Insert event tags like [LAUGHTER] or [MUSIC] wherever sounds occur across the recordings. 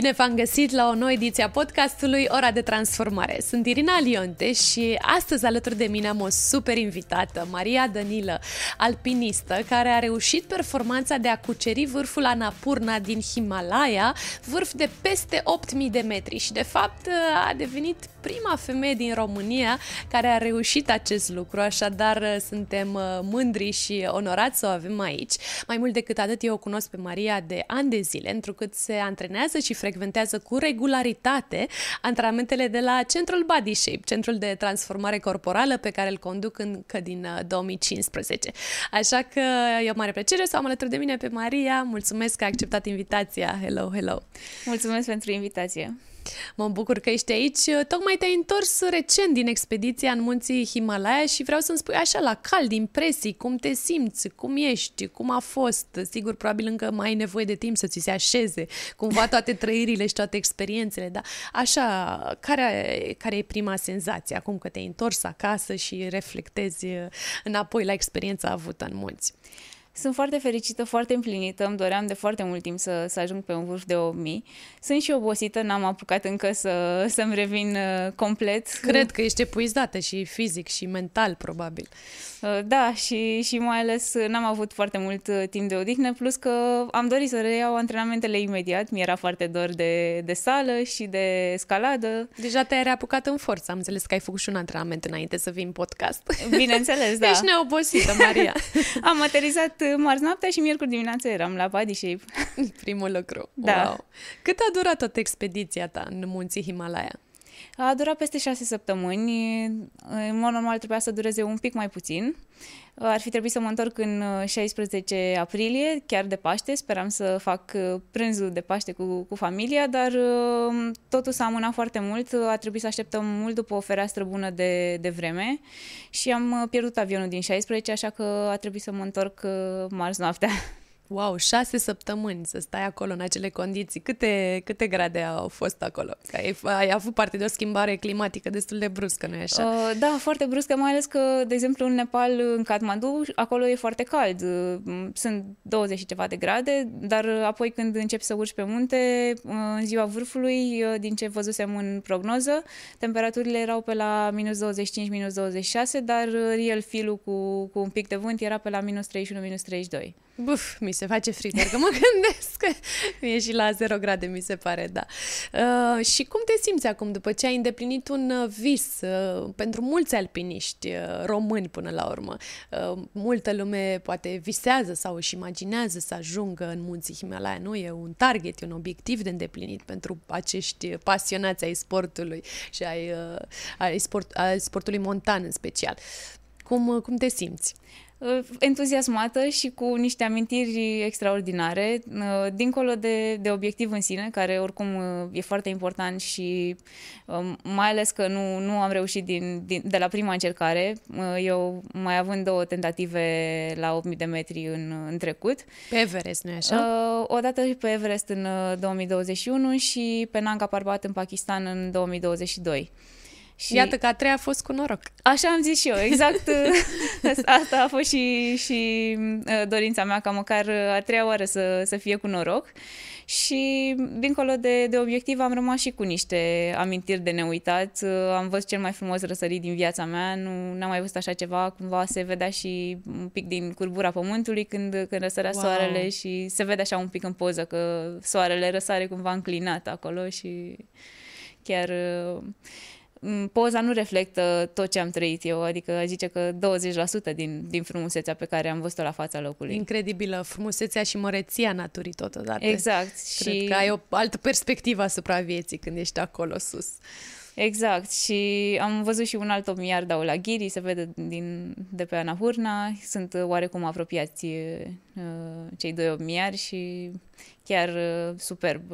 Bine v-am găsit la o nouă ediție a podcastului Ora de Transformare. Sunt Irina Lionte și astăzi alături de mine am o super invitată, Maria Danilă, alpinistă, care a reușit performanța de a cuceri vârful Anapurna din Himalaya, vârf de peste 8000 de metri și de fapt a devenit prima femeie din România care a reușit acest lucru, așadar suntem mândri și onorați să o avem aici. Mai mult decât atât, eu o cunosc pe Maria de ani de zile, întrucât se antrenează și frecventează cu regularitate antrenamentele de la Centrul Body Shape, centrul de transformare corporală pe care îl conduc încă din 2015. Uh, Așa că e o mare plăcere să am alături de mine pe Maria. Mulțumesc că ai acceptat invitația. Hello, hello! Mulțumesc pentru invitație! Mă bucur că ești aici. Tocmai te-ai întors recent din expediția în munții Himalaya și vreau să-mi spui așa la cald impresii, cum te simți, cum ești, cum a fost. Sigur, probabil încă mai ai nevoie de timp să ți se așeze cumva toate trăirile și toate experiențele, dar așa, care, care e prima senzație acum că te-ai întors acasă și reflectezi înapoi la experiența avută în munți? Sunt foarte fericită, foarte împlinită, îmi doream de foarte mult timp să, să ajung pe un vârf de 8000. Sunt și obosită, n-am apucat încă să, să-mi revin uh, complet. Cred că ești epuizată și fizic și mental, probabil. Uh, da, și, și mai ales uh, n-am avut foarte mult uh, timp de odihnă, plus că am dorit să reiau antrenamentele imediat. Mi era foarte dor de, de sală și de scaladă. Deja te-ai reapucat în forță. Am înțeles că ai făcut și un antrenament înainte să vii în podcast. Bineînțeles, [LAUGHS] da. Ești neobosită, Maria. [LAUGHS] am aterizat marți noaptea și miercuri dimineața eram la Body Shape. [LAUGHS] Primul lucru. Da. Wow. Cât a durat toată expediția ta în munții Himalaya? A durat peste șase săptămâni. În mod normal trebuia să dureze un pic mai puțin. Ar fi trebuit să mă întorc în 16 aprilie, chiar de Paște. Speram să fac prânzul de Paște cu, cu familia, dar totul s-a amânat foarte mult. A trebuit să așteptăm mult după o fereastră bună de, de vreme și am pierdut avionul din 16, așa că a trebuit să mă întorc marți noaptea. [LAUGHS] Wow, șase săptămâni să stai acolo în acele condiții. Câte, câte grade au fost acolo? Că ai, ai avut parte de o schimbare climatică destul de bruscă, nu-i așa? Uh, da, foarte bruscă, mai ales că, de exemplu, în Nepal, în Kathmandu, acolo e foarte cald. Sunt 20 și ceva de grade, dar apoi când începi să urci pe munte, în ziua vârfului, din ce văzusem în prognoză, temperaturile erau pe la minus 25, minus 26, dar real feel cu, cu un pic de vânt era pe la minus 31, minus 32. Buf, mi se face frică, că mă [LAUGHS] gândesc că e și la 0 grade, mi se pare, da. Uh, și cum te simți acum după ce ai îndeplinit un uh, vis uh, pentru mulți alpiniști uh, români până la urmă? Uh, multă lume poate visează sau își imaginează să ajungă în munții Himalaya, nu? E un target, e un obiectiv de îndeplinit pentru acești pasionați ai sportului și ai, uh, ai, sport, ai sportului montan în special. Cum, uh, cum te simți? Uh, entuziasmată și cu niște amintiri extraordinare, uh, dincolo de, de obiectiv în sine, care oricum uh, e foarte important și um, mai ales că nu, nu am reușit din, din, de la prima încercare, eu mai având două tentative la 8000 de metri în, în trecut. Pe Everest, nu-i așa? Odată pe Everest în 2021 și pe Nanga Parbat în Pakistan în 2022. Și iată că a treia a fost cu noroc. Așa am zis și eu, exact. [LAUGHS] [LAUGHS] asta a fost și, și uh, dorința mea, ca măcar a treia oară să, să fie cu noroc. Și, dincolo de, de obiectiv, am rămas și cu niște amintiri de neuitat. Uh, am văzut cel mai frumos răsărit din viața mea, nu am mai văzut așa ceva, cumva se vedea și un pic din curbura pământului când, când răsărea wow. soarele și se vede așa un pic în poză că soarele răsare cumva înclinat acolo și chiar uh, poza nu reflectă tot ce am trăit eu, adică zice că 20% din, din frumusețea pe care am văzut-o la fața locului. Incredibilă frumusețea și măreția naturii totodată. Exact. Cred și... că ai o altă perspectivă asupra vieții când ești acolo sus. Exact și am văzut și un alt omiar la Ghiri, se vede din, de pe Anahurna, sunt oarecum apropiați uh, cei doi omiari și chiar uh, superb.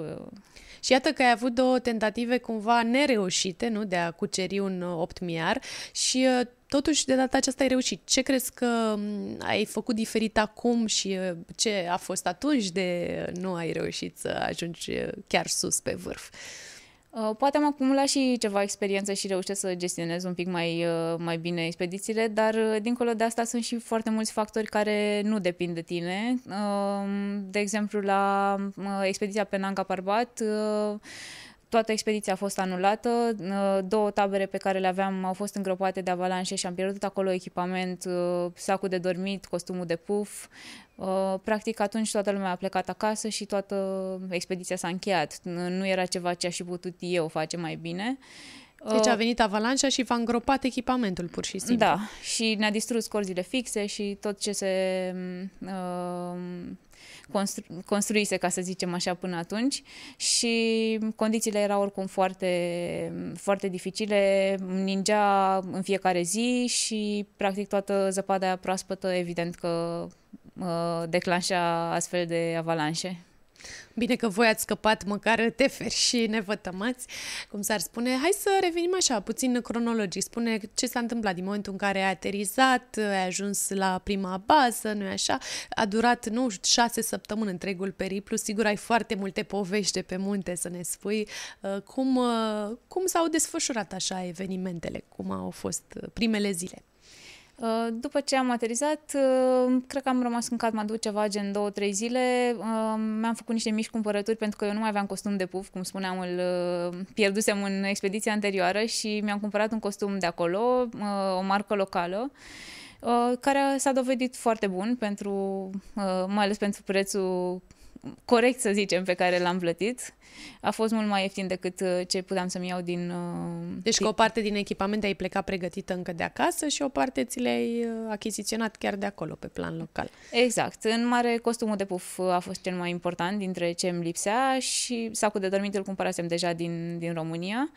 Și iată că ai avut două tentative cumva nereușite, nu, de a cuceri un uh, optmiar și uh, totuși de data aceasta ai reușit. Ce crezi că mm, ai făcut diferit acum și uh, ce a fost atunci de nu ai reușit să ajungi chiar sus pe vârf? Uh, poate am acumulat și ceva experiență și reușesc să gestionez un pic mai, uh, mai bine expedițiile, dar uh, dincolo de asta sunt și foarte mulți factori care nu depind de tine. De exemplu, la expediția pe Nanga Parbat, toată expediția a fost anulată, două tabere pe care le aveam au fost îngropate de avalanșe și am pierdut acolo echipament, sacul de dormit, costumul de puf. Practic atunci toată lumea a plecat acasă și toată expediția s-a încheiat. Nu era ceva ce aș fi putut eu face mai bine. Deci a venit avalanșa și v-a îngropat echipamentul, pur și simplu. Da, și ne-a distrus corzile fixe și tot ce se uh, constru- construise, ca să zicem așa, până atunci și condițiile erau oricum foarte, foarte dificile, ningea în fiecare zi și practic toată zăpada proaspătă evident că uh, declanșa astfel de avalanșe. Bine că voi ați scăpat măcar teferi și nevătămați, cum s-ar spune. Hai să revenim așa, puțin cronologic. Spune ce s-a întâmplat din momentul în care ai aterizat, ai ajuns la prima bază, nu așa? A durat, nu șase săptămâni întregul periplu. Sigur, ai foarte multe povești de pe munte să ne spui. Uh, cum, uh, cum s-au desfășurat așa evenimentele? Cum au fost uh, primele zile? Uh, după ce am aterizat, uh, cred că am rămas în Kathmandu ceva gen două, trei zile. Uh, mi-am făcut niște mici cumpărături pentru că eu nu mai aveam costum de puf, cum spuneam, îl pierdusem în expediția anterioară și mi-am cumpărat un costum de acolo, o marcă locală care s-a dovedit foarte bun pentru, mai ales pentru prețul corect, să zicem, pe care l-am plătit. A fost mult mai ieftin decât uh, ce puteam să-mi iau din... Uh, deci că o parte din echipament ai plecat pregătită încă de acasă și o parte ți le-ai uh, achiziționat chiar de acolo, pe plan local. Exact. În mare, costumul de puf a fost cel mai important dintre ce îmi lipsea și sacul de dormit îl cumpărasem deja din, din România.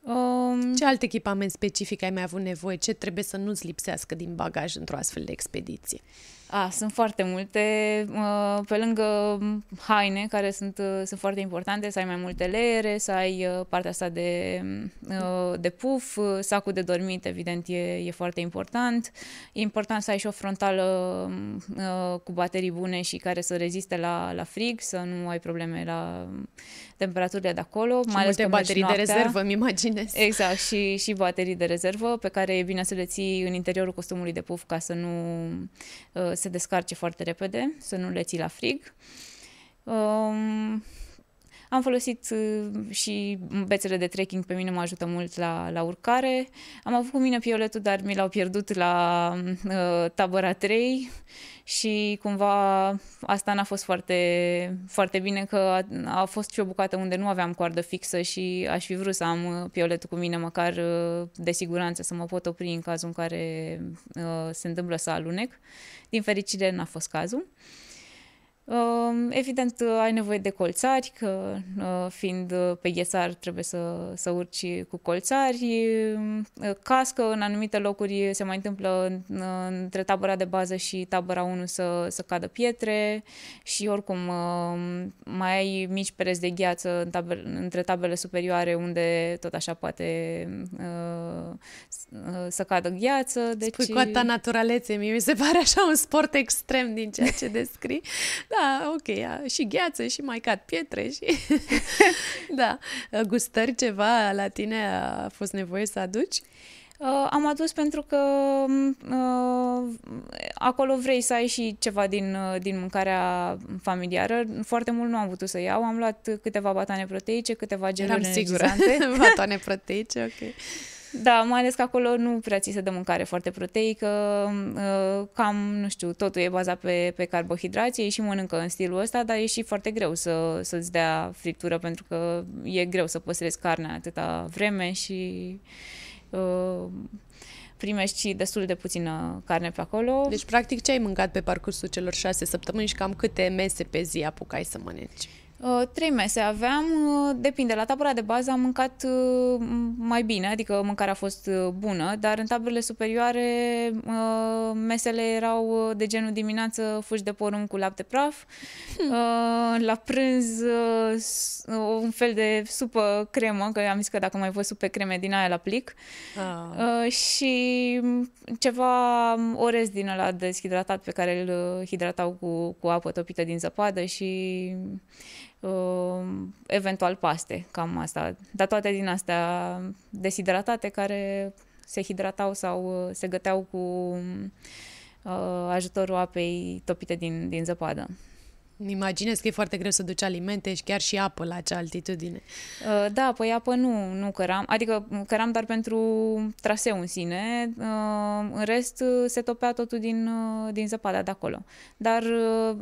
Um, ce alt echipament specific ai mai avut nevoie? Ce trebuie să nu-ți lipsească din bagaj într-o astfel de expediție? A, sunt foarte multe. Pe lângă haine, care sunt, sunt foarte importante, să ai mai multe leere, să ai uh, partea asta de, uh, de puf, sacul de dormit, evident, e, e foarte important. E important să ai și o frontală uh, cu baterii bune și care să reziste la, la frig, să nu ai probleme la temperaturile de acolo. Și mai ales multe baterii noaptea. de rezervă, îmi imaginez. Exact, și, și baterii de rezervă pe care e bine să le ții în interiorul costumului de puf ca să nu uh, se descarce foarte repede, să nu le ții la frig. Um, am folosit uh, și bețele de trekking, pe mine mă ajută mult la, la urcare. Am avut cu mine pioletul, dar mi l-au pierdut la uh, tabăra 3 și cumva asta n-a fost foarte, foarte bine că a, a fost și o bucată unde nu aveam coardă fixă și aș fi vrut să am uh, pioletul cu mine măcar uh, de siguranță să mă pot opri în cazul în care uh, se întâmplă să alunec. Din fericire n-a fost cazul. Evident, ai nevoie de colțari, că uh, fiind uh, pe ghețar trebuie să, să urci cu colțari. Uh, cască, în anumite locuri se mai întâmplă între tabăra de bază și tabăra 1 să, să cadă pietre și oricum mai ai mici pereți de gheață în tabel, între tabele superioare unde tot așa poate să cadă gheață. Deci... Spui cu atâta naturalețe, mie mi se pare așa un sport extrem din ceea ce descrii. [LAUGHS] Da, ok, și gheață și mai cad pietre și... [LAUGHS] da, gustări ceva la tine a fost nevoie să aduci? Uh, am adus pentru că uh, acolo vrei să ai și ceva din, uh, din mâncarea familiară. Foarte mult nu am putut să iau. Am luat câteva batane proteice, câteva geluri Eram sigură. [LAUGHS] batane proteice, ok. Da, mai ales că acolo nu prea ți se dă mâncare foarte proteică, uh, cam, nu știu, totul e bazat pe, pe carbohidrație, ei și mănâncă în stilul ăsta, dar e și foarte greu să, să-ți dea friptură pentru că e greu să păstrezi carnea atâta vreme și uh, primești destul de puțină carne pe acolo. Deci, practic, ce ai mâncat pe parcursul celor șase săptămâni și cam câte mese pe zi apucai să mănânci? Uh, trei mese aveam, uh, depinde. La tabăra de bază am mâncat uh, mai bine, adică mâncarea a fost bună, dar în taberele superioare mesele erau de genul dimineață fuși de porumb cu lapte praf, hmm. la prânz un fel de supă cremă, că am zis că dacă mai văd supe creme din aia la plic, ah. și ceva orez din ăla deshidratat pe care îl hidratau cu, cu apă topită din zăpadă și uh, eventual paste, cam asta. Dar toate din astea deshidratate care se hidratau sau se găteau cu uh, ajutorul apei topite din, din zăpadă. Imaginez că e foarte greu să duci alimente și chiar și apă la acea altitudine. Uh, da, păi apă nu, nu căram, adică căram doar pentru traseu în sine, uh, în rest uh, se topea totul din, din zăpada de acolo. Dar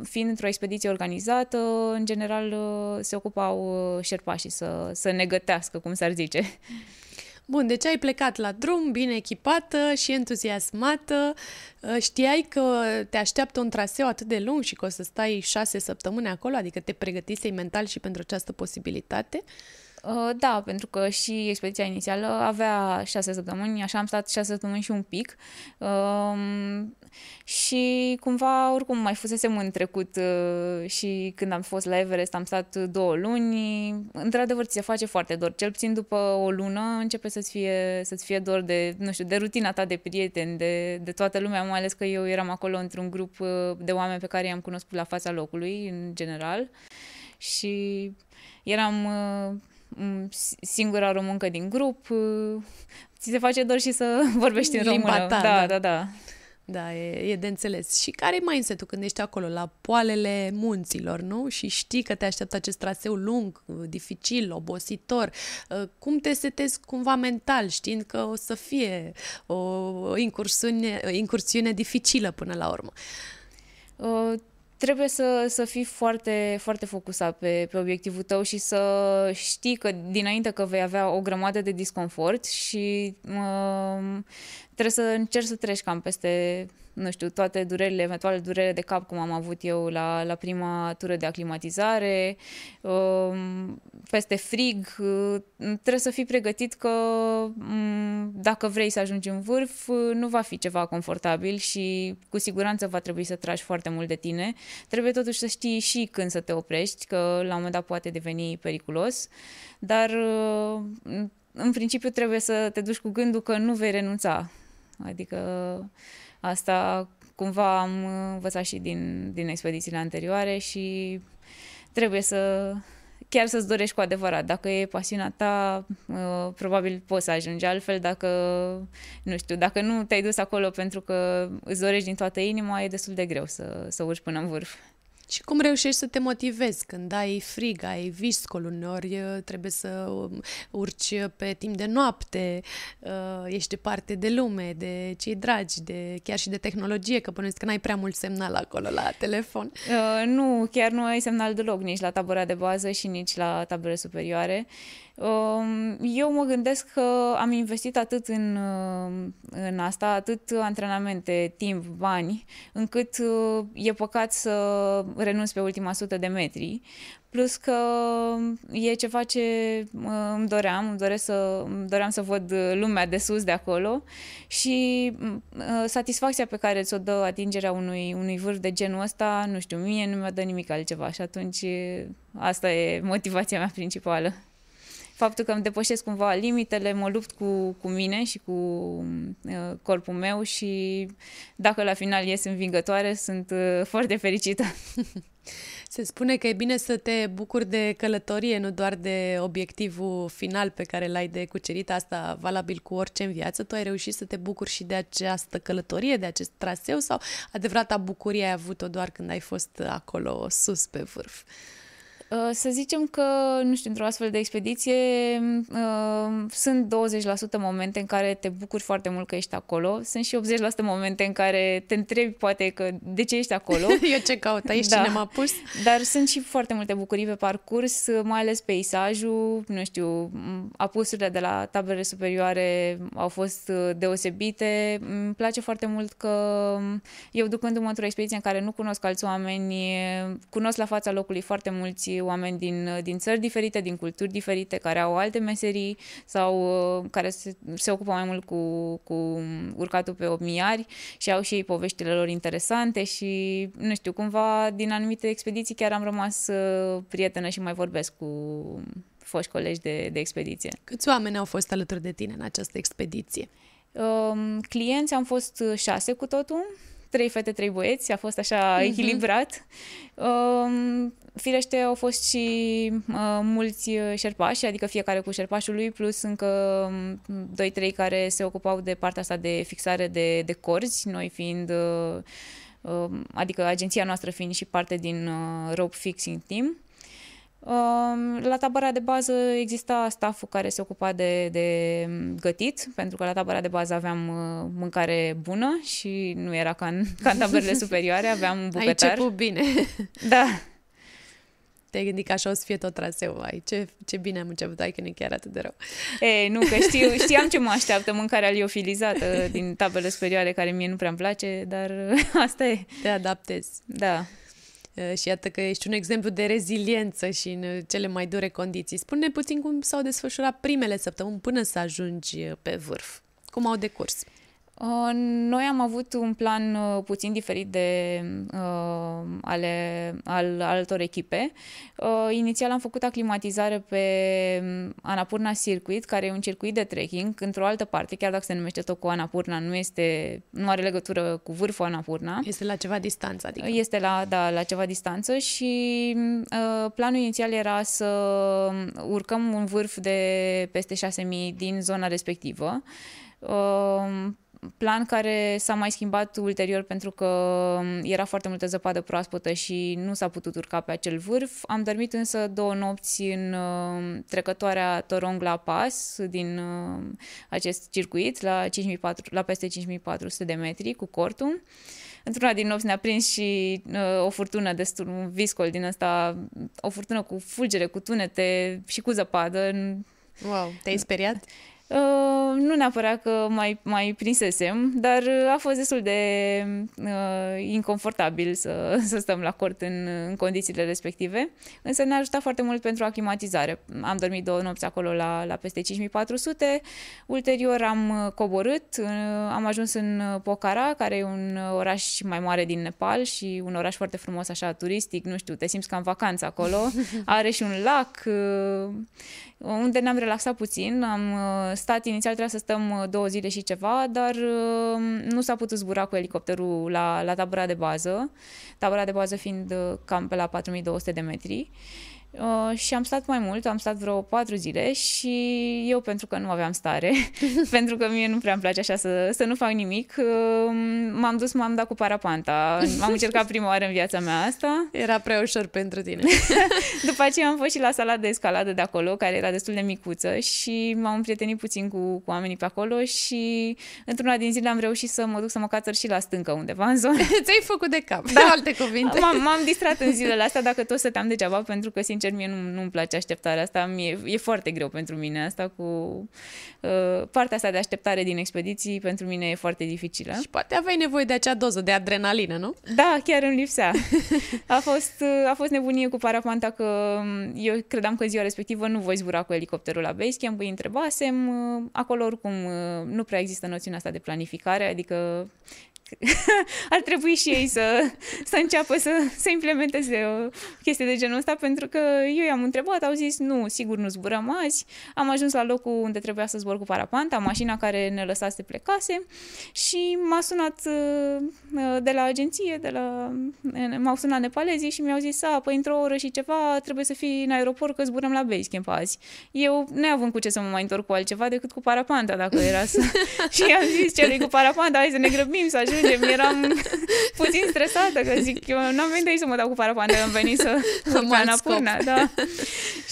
fiind într-o expediție organizată, în general se ocupau șerpașii să, să ne gătească, cum s-ar zice. Bun, deci ai plecat la drum, bine echipată și entuziasmată. Uh, știai că te așteaptă un traseu atât de lung și că o să stai șase săptămâni acolo, adică te pregătisei mental și pentru această posibilitate? Uh, da, pentru că și expediția inițială avea șase săptămâni, așa am stat șase săptămâni și un pic. Um, și cumva, oricum, mai fusesem în trecut uh, și când am fost la Everest am stat două luni. Într-adevăr, ți se face foarte dor. Cel puțin după o lună începe să-ți fie, să-ți fie dor de, nu știu, de rutina ta de prieteni, de, de toată lumea, mai ales că eu eram acolo într-un grup uh, de oameni pe care i-am cunoscut la fața locului, în general. Și eram singura româncă din grup, ți se face dor și să [LAUGHS] vorbești în română. Ta, da, da, da. Da, e, e de înțeles. Și care e mindset-ul când ești acolo, la poalele munților, nu? Și știi că te așteaptă acest traseu lung, dificil, obositor. Cum te setezi cumva mental, știind că o să fie o incursiune, incursiune dificilă până la urmă? Uh, trebuie să, să fii foarte, foarte focusat pe, pe obiectivul tău și să știi că dinainte că vei avea o grămadă de disconfort și uh, trebuie să încerci să treci cam peste nu știu, toate durerile, eventuale durere de cap, cum am avut eu la, la prima tură de aclimatizare, um, peste frig, uh, trebuie să fii pregătit că um, dacă vrei să ajungi în vârf, uh, nu va fi ceva confortabil și cu siguranță va trebui să tragi foarte mult de tine. Trebuie totuși să știi și când să te oprești, că la un moment dat poate deveni periculos, dar uh, în principiu trebuie să te duci cu gândul că nu vei renunța. Adică Asta cumva am învățat și din, din expedițiile anterioare și trebuie să chiar să-ți dorești cu adevărat. Dacă e pasiunea ta, uh, probabil poți să ajungi altfel. Dacă, nu știu, dacă nu te-ai dus acolo pentru că îți dorești din toată inima, e destul de greu să, să urci până în vârf. Și cum reușești să te motivezi când ai frig, ai viscol uneori, trebuie să um, urci pe timp de noapte, uh, ești departe de lume, de cei dragi, de chiar și de tehnologie, că până că n-ai prea mult semnal acolo la telefon. Uh, nu, chiar nu ai semnal deloc, nici la tabăra de bază și nici la tabere superioare. Um, eu mă gândesc că am investit atât în, uh, în asta, atât antrenamente, timp, bani, încât uh, e păcat să renunț pe ultima sută de metri. Plus că e ceva ce uh, îmi doream, îmi, doresc să, îmi doream să văd lumea de sus de acolo și satisfacția pe care ți-o dă atingerea unui, unui vârf de genul ăsta, nu știu, mie nu mi-a dă nimic altceva și atunci asta e motivația mea principală faptul că îmi depășesc cumva limitele, mă lupt cu, cu mine și cu uh, corpul meu și dacă la final ies învingătoare, sunt uh, foarte fericită. [LAUGHS] Se spune că e bine să te bucuri de călătorie, nu doar de obiectivul final pe care l-ai de cucerit, asta valabil cu orice în viață. Tu ai reușit să te bucuri și de această călătorie, de acest traseu sau adevărata bucurie ai avut-o doar când ai fost acolo sus pe vârf? Uh, să zicem că, nu știu, într-o astfel de expediție uh, sunt 20% momente în care te bucuri foarte mult că ești acolo, sunt și 80% momente în care te întrebi poate că de ce ești acolo. [LAUGHS] Eu ce caut aici, [LAUGHS] da. cine m-a pus? Dar sunt și foarte multe bucurii pe parcurs, mai ales peisajul, nu știu, apusurile de la taberele superioare au fost uh, deosebite. Îmi place foarte mult că eu ducându-mă într-o expediție în care nu cunosc alți oameni, cunosc la fața locului foarte mulți oameni din, din țări diferite, din culturi diferite, care au alte meserii sau uh, care se, se ocupă mai mult cu, cu urcatul pe obmiari și au și ei poveștile lor interesante și, nu știu, cumva din anumite expediții chiar am rămas uh, prietenă și mai vorbesc cu foști colegi de, de expediție. Câți oameni au fost alături de tine în această expediție? Um, clienți am fost șase cu totul trei fete, trei băieți, a fost așa mm-hmm. echilibrat. Uh, firește au fost și uh, mulți șerpași, adică fiecare cu șerpașul lui, plus încă um, doi, trei care se ocupau de partea asta de fixare de, de corzi, noi fiind, uh, uh, adică agenția noastră fiind și parte din uh, rope fixing team. La tabăra de bază exista staful care se ocupa de, de gătit, pentru că la tabăra de bază aveam uh, mâncare bună și nu era ca în, ca în taberele [LAUGHS] superioare, aveam bucătar. Ai început bine. [LAUGHS] Da. Te-ai gândit că așa o să fie tot traseul. Ai, ce, ce bine am început, ai că nu e chiar atât de rău. E, nu, că știu, [LAUGHS] știam ce mă așteaptă, mâncarea liofilizată din tabele superioare, care mie nu prea îmi place, dar asta e. Te adaptezi. Da. Uh, și iată că ești un exemplu de reziliență și în uh, cele mai dure condiții. Spune puțin cum s-au desfășurat primele săptămâni până să ajungi uh, pe vârf. Cum au decurs? Uh, noi am avut un plan uh, puțin diferit de uh, ale al altor echipe. Uh, inițial am făcut aclimatizare pe um, Anapurna Circuit, care e un circuit de trekking într-o altă parte, chiar dacă se numește tot cu Anapurna, nu este nu are legătură cu vârful Anapurna. Este la ceva distanță, adică. Este la da, la ceva distanță și uh, planul inițial era să urcăm un vârf de peste 6000 din zona respectivă. Uh, plan care s-a mai schimbat ulterior pentru că era foarte multă zăpadă proaspătă și nu s-a putut urca pe acel vârf. Am dormit însă două nopți în uh, trecătoarea Torong la Pas din uh, acest circuit la, 5400, la peste 5400 de metri cu cortul. Într-una din nopți ne-a prins și uh, o furtună destul, un viscol din ăsta, o furtună cu fulgere, cu tunete și cu zăpadă. Wow, te-ai speriat? Uh, nu neapărat că mai, mai prinsesem, dar uh, a fost destul de uh, inconfortabil să, [LAUGHS] să stăm la cort în, în condițiile respective, însă ne-a ajutat foarte mult pentru aclimatizare. Am dormit două nopți acolo la, la peste 5400, ulterior am uh, coborât, uh, am ajuns în Pokhara, care e un oraș mai mare din Nepal și un oraș foarte frumos, așa, turistic, nu știu, te simți ca în vacanță acolo, [LAUGHS] are și un lac, uh, unde ne-am relaxat puțin, am uh, stat inițial, trebuia să stăm uh, două zile și ceva, dar uh, nu s-a putut zbura cu elicopterul la, la tabăra de bază, tabăra de bază fiind cam pe la 4200 de metri. Uh, și am stat mai mult, am stat vreo patru zile și eu pentru că nu aveam stare, [LAUGHS] pentru că mie nu prea îmi place așa să, să nu fac nimic, uh, m-am dus, m-am dat cu parapanta. M-am încercat prima oară în viața mea asta. Era prea ușor pentru tine. [LAUGHS] După aceea am fost și la sala de escaladă de acolo, care era destul de micuță și m-am prietenit puțin cu, cu oamenii pe acolo și într-una din zile am reușit să mă duc să mă cațăr și la stâncă undeva în zonă. [LAUGHS] Ți-ai făcut de cap, da. de alte cuvinte. M-am, m-am distrat în zilele astea dacă tot stăteam degeaba, pentru că sincer sincer, mie nu, nu-mi place așteptarea asta. Mie, e foarte greu pentru mine asta cu uh, partea asta de așteptare din expediții, pentru mine e foarte dificilă. Și poate aveai nevoie de acea doză de adrenalină, nu? Da, chiar îmi lipsea. A fost, uh, a fost nebunie cu parapanta că um, eu credeam că ziua respectivă nu voi zbura cu elicopterul la Basecamp, îi întrebasem. Uh, acolo oricum uh, nu prea există noțiunea asta de planificare, adică [LAUGHS] ar trebui și ei să, să înceapă să, să implementeze o chestie de genul ăsta, pentru că eu i-am întrebat, au zis, nu, sigur nu zburăm azi. Am ajuns la locul unde trebuia să zbor cu parapanta, mașina care ne lăsase plecase și m-a sunat uh, de la agenție, de la, m-au sunat nepalezii și mi-au zis, a, păi într-o oră și ceva trebuie să fii în aeroport că zburăm la Basecamp azi. Eu neavând cu ce să mă mai întorc cu altceva decât cu parapanta, dacă era să... [LAUGHS] [LAUGHS] și am zis, ce cu parapanta, hai să ne grăbim, să ajungem ajungem. Eram [LAUGHS] puțin stresată, că zic, eu n-am venit aici să mă dau cu parapantă, am venit să [LAUGHS] urc Anapurna. Da.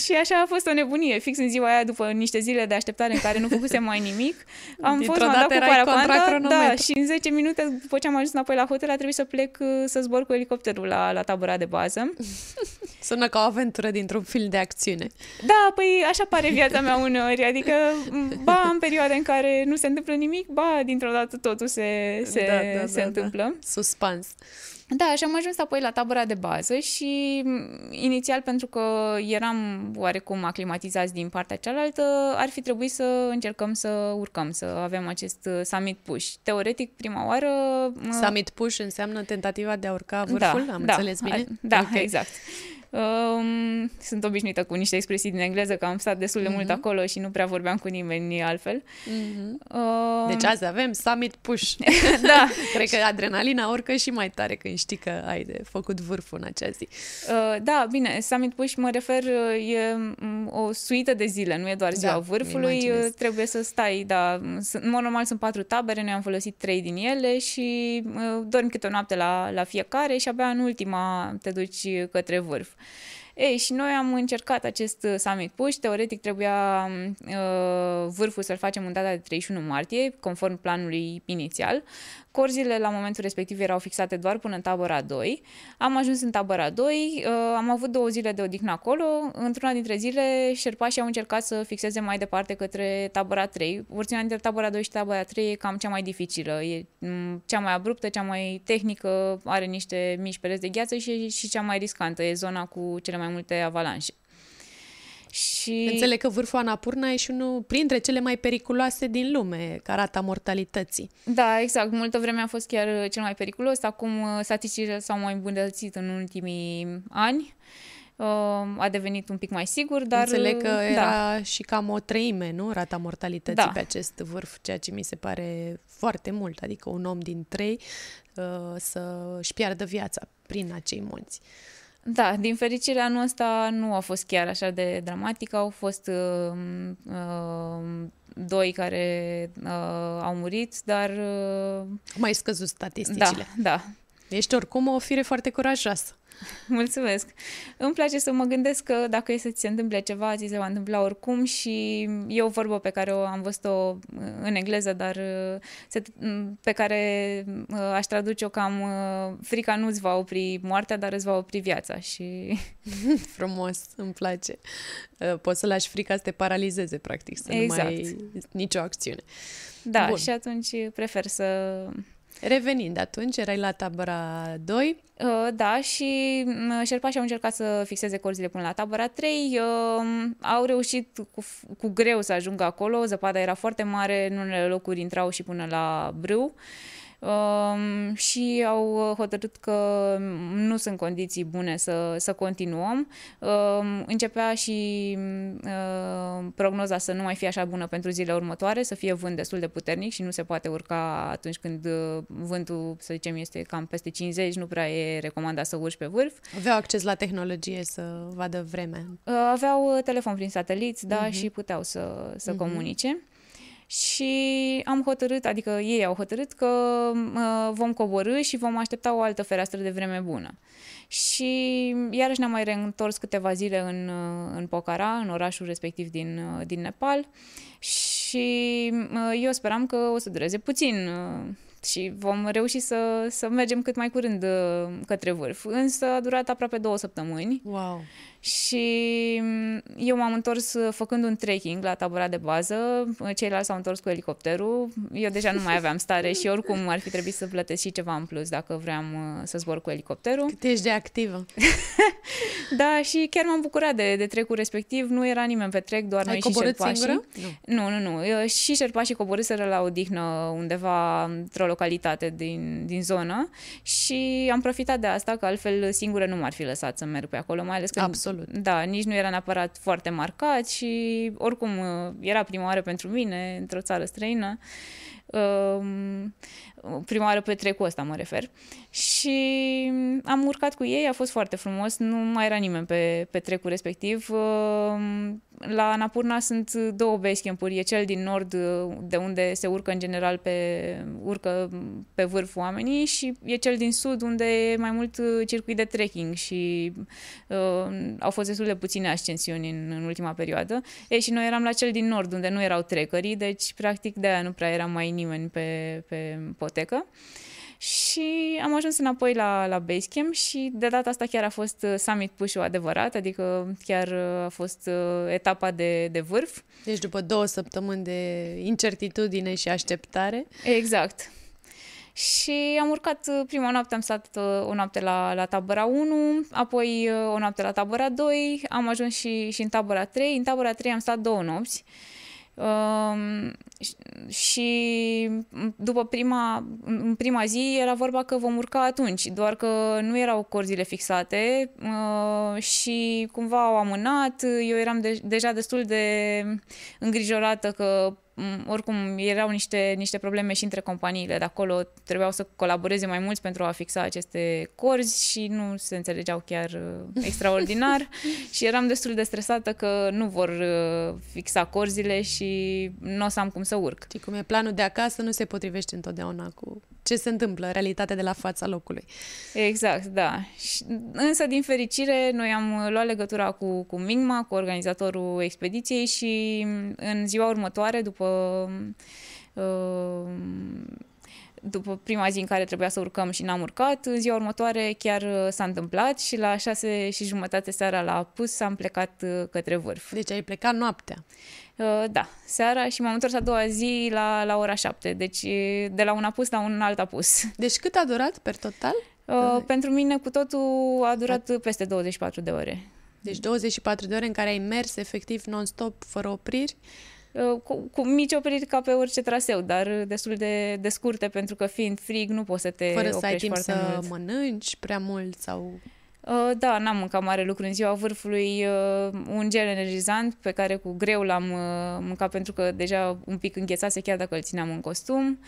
Și așa a fost o nebunie. Fix în ziua aia, după niște zile de așteptare în care nu făcusem mai nimic, am fost, m-am dat cu parapanta, da, și în 10 minute, după ce am ajuns înapoi la hotel, a trebuit să plec uh, să zbor cu elicopterul la, la tabăra de bază. [LAUGHS] Sună ca o aventură dintr-un film de acțiune. Da, păi așa pare viața mea uneori, adică ba în perioade în care nu se întâmplă nimic, ba dintr-o dată totul se, se, da, da, se da, întâmplă. Da. Suspans. Da, și am ajuns apoi la tabăra de bază și inițial pentru că eram oarecum aclimatizați din partea cealaltă, ar fi trebuit să încercăm să urcăm, să avem acest uh, summit push. Teoretic, prima oară... Uh, summit push înseamnă tentativa de a urca vârful, da, am da, înțeles bine? Da, okay. exact. Um, sunt obișnuită cu niște expresii din engleză, că am stat destul de mm-hmm. mult acolo și nu prea vorbeam cu nimeni altfel. Mm-hmm. Uh, deci azi avem summit push. [LAUGHS] da. [LAUGHS] Cred că adrenalina urcă și mai tare când știi că ai de făcut vârful în acea zi. Uh, da, bine, summit push mă refer, e o suită de zile, nu e doar ziua da, vârfului, trebuie să stai, da, în mod normal sunt patru tabere, noi am folosit trei din ele și uh, dormi câte o noapte la, la fiecare și abia în ultima te duci către vârf. Ei, și noi am încercat acest uh, summit push, teoretic trebuia uh, vârful să-l facem în data de 31 martie, conform planului inițial. Corzile la momentul respectiv erau fixate doar până în tabăra 2. Am ajuns în tabăra 2, uh, am avut două zile de odihnă acolo. Într-una dintre zile, șerpașii au încercat să fixeze mai departe către tabăra 3. Porțiunea dintre tabăra 2 și tabăra 3 e cam cea mai dificilă. E mm, cea mai abruptă, cea mai tehnică, are niște mici pereți de gheață și, și cea mai riscantă. E zona cu cele mai multe avalanșe. Și... Înțeleg că vârful Anapurna e și unul printre cele mai periculoase din lume, ca rata mortalității. Da, exact. Multă vreme a fost chiar cel mai periculos. Acum uh, statisticile s-au mai îmbunătățit în ultimii ani. Uh, a devenit un pic mai sigur, dar... Înțeleg că uh, era da. și cam o treime, nu? Rata mortalității da. pe acest vârf, ceea ce mi se pare foarte mult. Adică un om din trei să-și piardă viața prin acei munți. Da, din fericire anul ăsta nu a fost chiar așa de dramatic. Au fost uh, uh, doi care uh, au murit, dar... Uh, Mai scăzut statisticile. Da, da. Ești oricum o fire foarte curajoasă. [LAUGHS] Mulțumesc! Îmi place să mă gândesc că dacă e să ți se întâmple ceva, ți se va întâmpla oricum și e o vorbă pe care o am văzut-o în engleză, dar pe care aș traduce-o cam frica nu îți va opri moartea, dar îți va opri viața și... [LAUGHS] Frumos, îmi place. Poți să lași frica să te paralizeze, practic, să exact. nu mai ai nicio acțiune. Da, Bun. și atunci prefer să Revenind atunci, erai la tabăra 2. Uh, da, și uh, șerpașii au încercat să fixeze corzile până la tabăra 3. Uh, au reușit cu, cu greu să ajungă acolo, zăpada era foarte mare, în unele locuri intrau și până la brâu. Uh, um, și au hotărât că nu sunt condiții bune să, să continuăm. Um, începea și uh, prognoza să nu mai fie așa bună pentru zilele următoare, să fie vânt destul de puternic și nu se poate urca atunci când uh, vântul, să zicem, este cam peste 50, nu prea e recomandat să urci pe vârf. Aveau acces la tehnologie să vadă vreme? Uh, aveau telefon prin sateliți, da, uh-huh. și puteau să, să uh-huh. comunice și am hotărât, adică ei au hotărât că uh, vom coborâ și vom aștepta o altă fereastră de vreme bună. Și iarăși ne-am mai reîntors câteva zile în, uh, în Pokhara, în orașul respectiv din, uh, din Nepal și uh, eu speram că o să dureze puțin uh, și vom reuși să, să mergem cât mai curând uh, către vârf. Însă a durat aproape două săptămâni. Wow! Și mm, eu m-am întors uh, făcând un trekking la tabăra de bază, ceilalți s-au întors cu elicopterul, eu deja nu mai aveam stare și oricum ar fi trebuit să plătesc și ceva în plus dacă vreau uh, să zbor cu elicopterul. Cât ești de activă. [LAUGHS] da, și chiar m-am bucurat de, de trecul respectiv, nu era nimeni pe trec, doar Ai noi și șerpașii. Nu. nu, nu, nu. Și șerpașii coborâseră la odihnă undeva într-o localitate din, din zonă și am profitat de asta, că altfel singură nu m-ar fi lăsat să merg pe acolo, mai ales că Absolut Absolut. Da, nici nu era neapărat foarte marcat și oricum uh, era prima oară pentru mine într-o țară străină. Um, prima oară pe trecul ăsta mă refer. Și am urcat cu ei, a fost foarte frumos, nu mai era nimeni pe, pe trecul respectiv. Um, la Anapurna sunt două basecamp-uri, e cel din nord de unde se urcă în general pe, urcă pe vârf oamenii și e cel din sud unde e mai mult circuit de trekking și uh, au fost destul de puține ascensiuni în, în ultima perioadă. E, și noi eram la cel din nord unde nu erau trecării, deci practic de aia nu prea era mai nimeni pe, pe potecă. Și am ajuns înapoi la, la Basecamp și de data asta chiar a fost uh, summit push adevărat, adică chiar uh, a fost uh, etapa de, de vârf. Deci după două săptămâni de incertitudine și așteptare. Exact. Și am urcat, prima noapte am stat o noapte la, la tabăra 1, apoi o noapte la tabăra 2, am ajuns și, și în tabăra 3. În tabăra 3 am stat două nopți. Um, și după prima, în prima zi era vorba că vom urca atunci, doar că nu erau corzile fixate uh, și cumva au amânat. Eu eram de, deja destul de îngrijorată că oricum erau niște, niște probleme și între companiile de acolo, trebuiau să colaboreze mai mulți pentru a fixa aceste corzi și nu se înțelegeau chiar uh, extraordinar [LAUGHS] și eram destul de stresată că nu vor uh, fixa corzile și nu o să am cum să urc. Și cum e planul de acasă, nu se potrivește întotdeauna cu ce se întâmplă, realitatea de la fața locului. Exact, da. Însă, din fericire, noi am luat legătura cu, cu Mingma, cu organizatorul expediției și în ziua următoare, după uh, după prima zi în care trebuia să urcăm și n-am urcat, în ziua următoare chiar uh, s-a întâmplat și la șase și jumătate seara la apus am plecat uh, către vârf. Deci ai plecat noaptea? Uh, da, seara și m-am întors a doua zi la, la ora șapte, deci de la un apus la un alt apus. [LAUGHS] Deci cât a durat per total? Uh, pentru mine cu totul a durat a... peste 24 de ore. Deci 24 de ore în care ai mers efectiv non-stop, fără opriri? Uh, cu, cu mici opriri ca pe orice traseu, dar destul de, de scurte, pentru că fiind frig nu poți să te Fără să ai timp să mult. mănânci prea mult sau... Uh, da, n-am mâncat mare lucru în ziua vârfului, uh, un gel energizant pe care cu greu l-am uh, mâncat pentru că deja un pic înghețase chiar dacă îl țineam în costum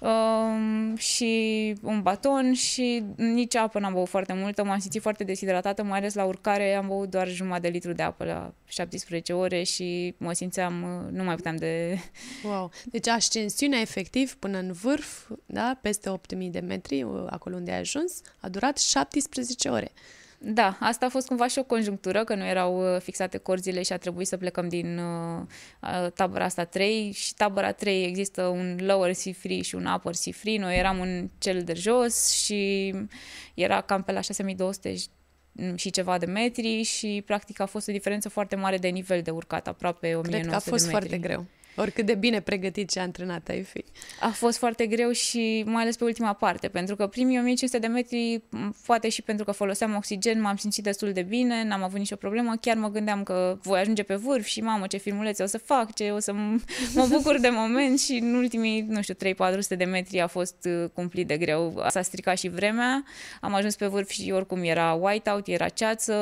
um, și un baton și nici apă n-am băut foarte multă, m-am simțit foarte deshidratată, mai ales la urcare am băut doar jumătate de litru de apă la 17 ore și mă simțeam, nu mai puteam de... [LAUGHS] Wow! Deci ascensiunea efectiv până în vârf, da, peste 8000 de metri, acolo unde ai ajuns, a durat 17 ore. Da, asta a fost cumva și o conjunctură, că nu erau uh, fixate corzile și a trebuit să plecăm din uh, tabăra asta 3 și tabăra 3 există un lower sea free și un upper sea free. Noi eram în cel de jos și era cam pe la 6200 și ceva de metri și practic a fost o diferență foarte mare de nivel de urcat, aproape 1900 Cred că a fost de metri. foarte greu. Oricât de bine pregătit și antrenat ai fi. A fost foarte greu și mai ales pe ultima parte, pentru că primii 1500 de metri, poate și pentru că foloseam oxigen, m-am simțit destul de bine, n-am avut nicio problemă, chiar mă gândeam că voi ajunge pe vârf și mamă ce filmulețe o să fac, ce o să [LAUGHS] mă bucur de moment și în ultimii, nu știu, 3-400 de metri a fost uh, cumplit de greu. S-a stricat și vremea, am ajuns pe vârf și oricum era whiteout, era ceață,